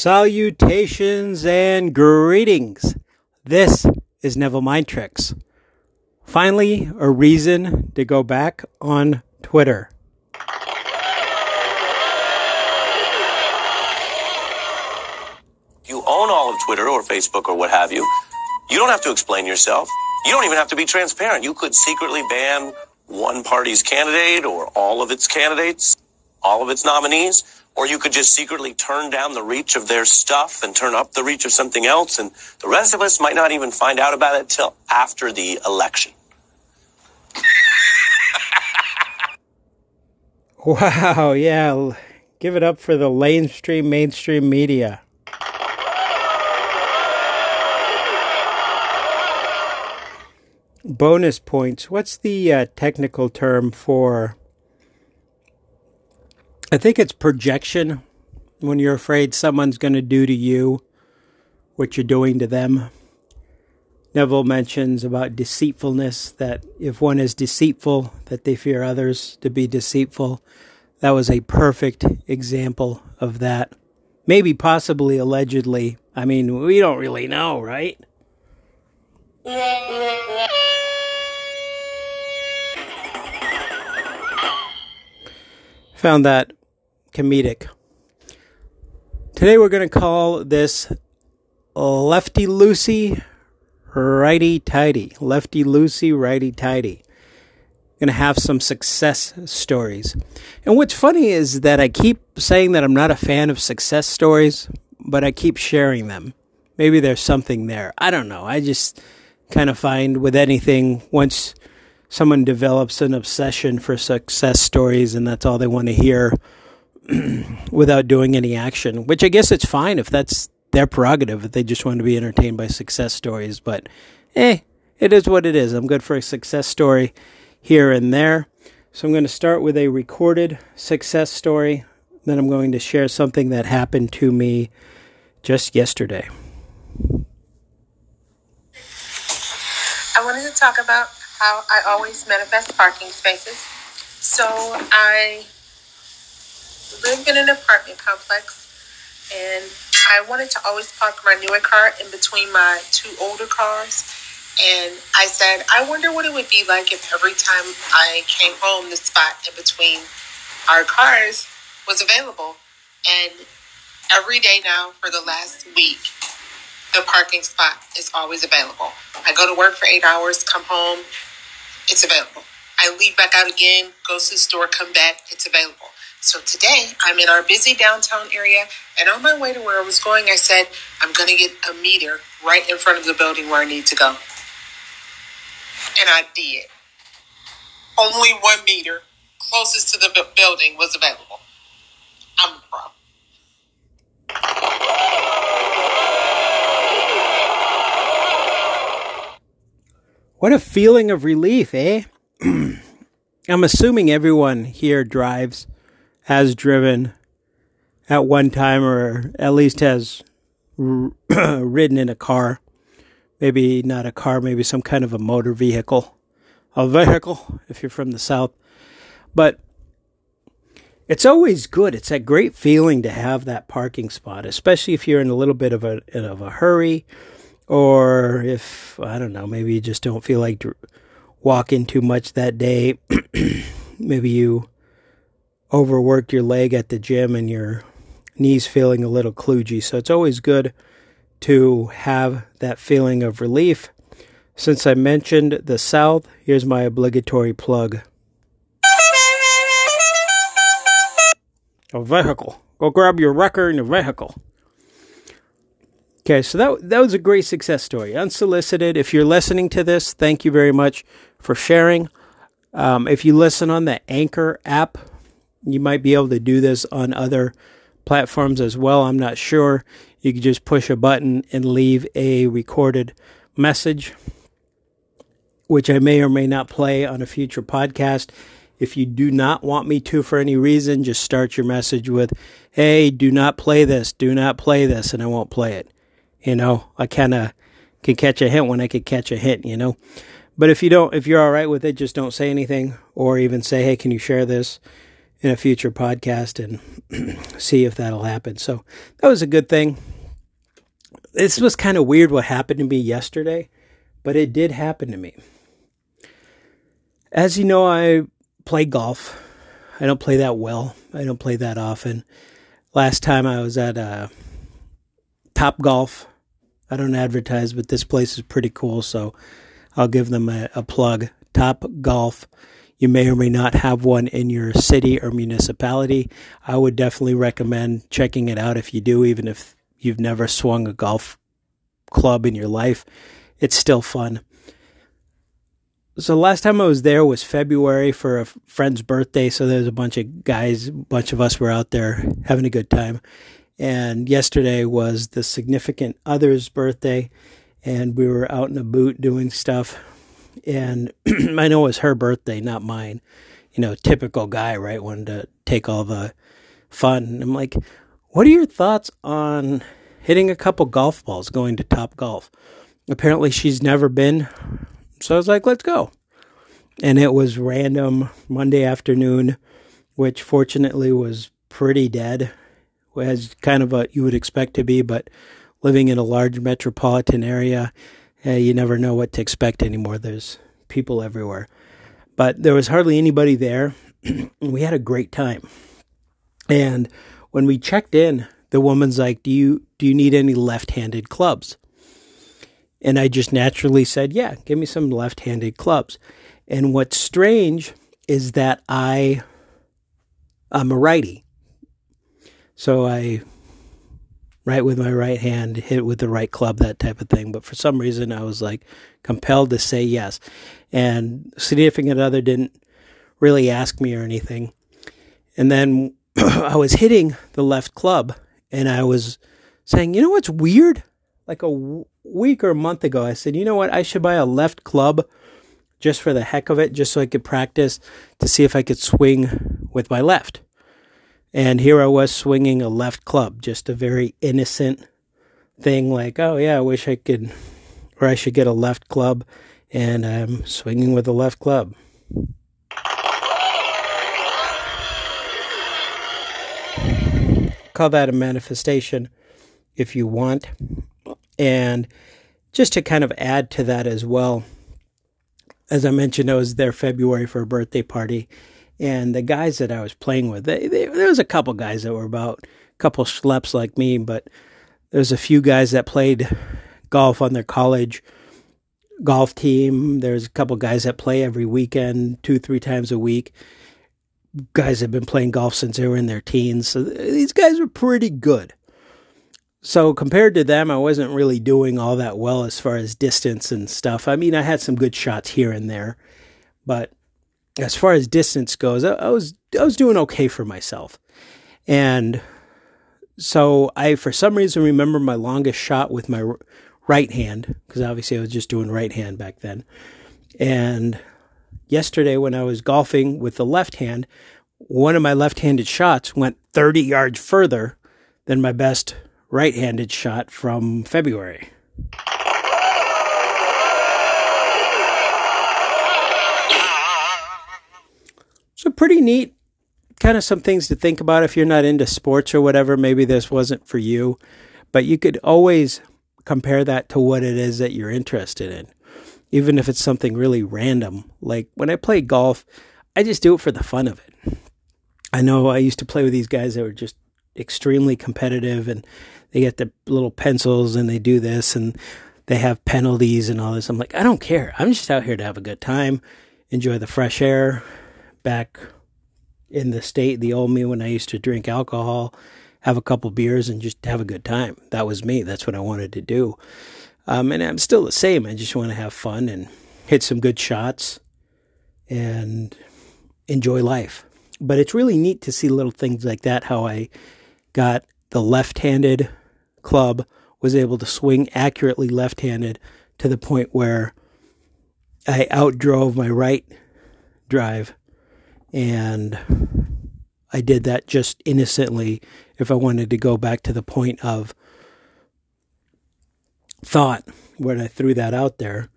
Salutations and greetings. This is Neville Mind Tricks. Finally, a reason to go back on Twitter. You own all of Twitter or Facebook or what have you. You don't have to explain yourself. You don't even have to be transparent. You could secretly ban one party's candidate or all of its candidates, all of its nominees or you could just secretly turn down the reach of their stuff and turn up the reach of something else. And the rest of us might not even find out about it till after the election. wow, yeah. Give it up for the mainstream, mainstream media. Bonus points. What's the uh, technical term for I think it's projection when you're afraid someone's going to do to you what you're doing to them. Neville mentions about deceitfulness that if one is deceitful, that they fear others to be deceitful. That was a perfect example of that. Maybe, possibly, allegedly. I mean, we don't really know, right? Found that comedic. Today we're going to call this Lefty Loosey Righty Tighty. Lefty Loosey Righty Tighty. Going to have some success stories. And what's funny is that I keep saying that I'm not a fan of success stories, but I keep sharing them. Maybe there's something there. I don't know. I just kind of find with anything, once someone develops an obsession for success stories and that's all they want to hear, without doing any action, which I guess it's fine if that's their prerogative, if they just want to be entertained by success stories. But, eh, it is what it is. I'm good for a success story here and there. So I'm going to start with a recorded success story. Then I'm going to share something that happened to me just yesterday. I wanted to talk about how I always manifest parking spaces. So I live in an apartment complex, and I wanted to always park my newer car in between my two older cars. And I said, I wonder what it would be like if every time I came home, the spot in between our cars was available. And every day now for the last week, the parking spot is always available. I go to work for eight hours, come home, it's available. I leave back out again, go to the store, come back, it's available. So today I'm in our busy downtown area, and on my way to where I was going, I said, I'm going to get a meter right in front of the building where I need to go. And I did. Only one meter closest to the building was available. I'm. What a feeling of relief, eh? I'm assuming everyone here drives has driven at one time or at least has ridden in a car. Maybe not a car, maybe some kind of a motor vehicle. A vehicle, if you're from the South. But it's always good. It's a great feeling to have that parking spot, especially if you're in a little bit of a, of a hurry or if, I don't know, maybe you just don't feel like walking too much that day. maybe you overworked your leg at the gym and your knees feeling a little kludgy. So it's always good to have that feeling of relief. Since I mentioned the South, here's my obligatory plug. A vehicle. Go grab your record and a vehicle. Okay, so that that was a great success story, unsolicited. If you're listening to this, thank you very much for sharing. Um, if you listen on the Anchor app, you might be able to do this on other platforms as well. I'm not sure. You can just push a button and leave a recorded message, which I may or may not play on a future podcast. If you do not want me to for any reason, just start your message with, Hey, do not play this, do not play this, and I won't play it. You know, I kind of can catch a hint when I could catch a hint, you know. But if you don't, if you're all right with it, just don't say anything or even say, Hey, can you share this? In a future podcast and see if that'll happen. So that was a good thing. This was kind of weird what happened to me yesterday, but it did happen to me. As you know, I play golf. I don't play that well. I don't play that often. Last time I was at uh, Top Golf. I don't advertise, but this place is pretty cool, so I'll give them a, a plug. Top Golf. You may or may not have one in your city or municipality. I would definitely recommend checking it out if you do, even if you've never swung a golf club in your life. It's still fun. So last time I was there was February for a friend's birthday. So there's a bunch of guys, a bunch of us were out there having a good time. And yesterday was the significant other's birthday, and we were out in a boot doing stuff. And I know it was her birthday, not mine. You know, typical guy, right? Wanted to take all the fun. And I'm like, what are your thoughts on hitting a couple golf balls going to Top Golf? Apparently, she's never been. So I was like, let's go. And it was random Monday afternoon, which fortunately was pretty dead as kind of what you would expect to be, but living in a large metropolitan area, you never know what to expect anymore. There's people everywhere. But there was hardly anybody there. we had a great time. And when we checked in, the woman's like, "Do you do you need any left-handed clubs?" And I just naturally said, "Yeah, give me some left-handed clubs." And what's strange is that I I'm a righty. So I right with my right hand, hit with the right club, that type of thing. But for some reason, I was like compelled to say yes. And significant other didn't really ask me or anything. And then I was hitting the left club, and I was saying, you know what's weird? Like a w- week or a month ago, I said, you know what? I should buy a left club just for the heck of it, just so I could practice to see if I could swing with my left. And here I was swinging a left club, just a very innocent thing like, oh yeah, I wish I could, or I should get a left club. And I'm swinging with a left club. Call that a manifestation if you want. And just to kind of add to that as well, as I mentioned, I was there February for a birthday party and the guys that I was playing with, they, they, there was a couple guys that were about a couple schleps like me, but there's a few guys that played golf on their college golf team. There's a couple guys that play every weekend, two, three times a week. Guys have been playing golf since they were in their teens. So these guys were pretty good. So compared to them, I wasn't really doing all that well as far as distance and stuff. I mean, I had some good shots here and there, but as far as distance goes, I, I was I was doing okay for myself, and so I for some reason remember my longest shot with my right hand because obviously I was just doing right hand back then, and yesterday when I was golfing with the left hand, one of my left-handed shots went 30 yards further than my best right-handed shot from February. Pretty neat. Kind of some things to think about if you're not into sports or whatever. Maybe this wasn't for you, but you could always compare that to what it is that you're interested in, even if it's something really random. Like when I play golf, I just do it for the fun of it. I know I used to play with these guys that were just extremely competitive and they get the little pencils and they do this and they have penalties and all this. I'm like, I don't care. I'm just out here to have a good time, enjoy the fresh air, back in the state, the old me when I used to drink alcohol, have a couple beers, and just have a good time. That was me. That's what I wanted to do. Um, and I'm still the same. I just want to have fun and hit some good shots and enjoy life. But it's really neat to see little things like that. How I got the left-handed club was able to swing accurately left-handed to the point where I outdrove my right drive and I did that just innocently if I wanted to go back to the point of thought when I threw that out there.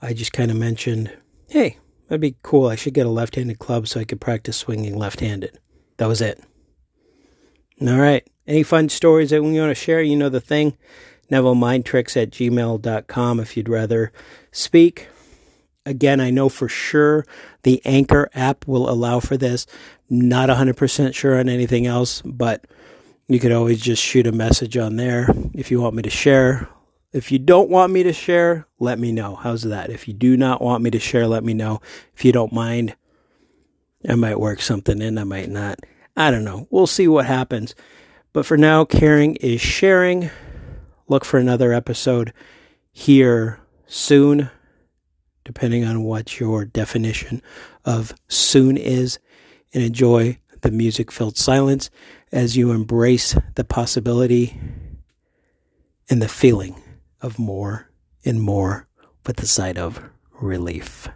I just kind of mentioned, hey, that'd be cool. I should get a left handed club so I could practice swinging left handed. That was it. All right. Any fun stories that we want to share? You know the thing. NevilleMindTricks at gmail.com if you'd rather speak. Again, I know for sure the Anchor app will allow for this. Not 100% sure on anything else, but you could always just shoot a message on there if you want me to share. If you don't want me to share, let me know. How's that? If you do not want me to share, let me know. If you don't mind, I might work something in, I might not. I don't know. We'll see what happens. But for now, caring is sharing. Look for another episode here soon, depending on what your definition of soon is, and enjoy the music filled silence as you embrace the possibility and the feeling of more and more with the sight of relief.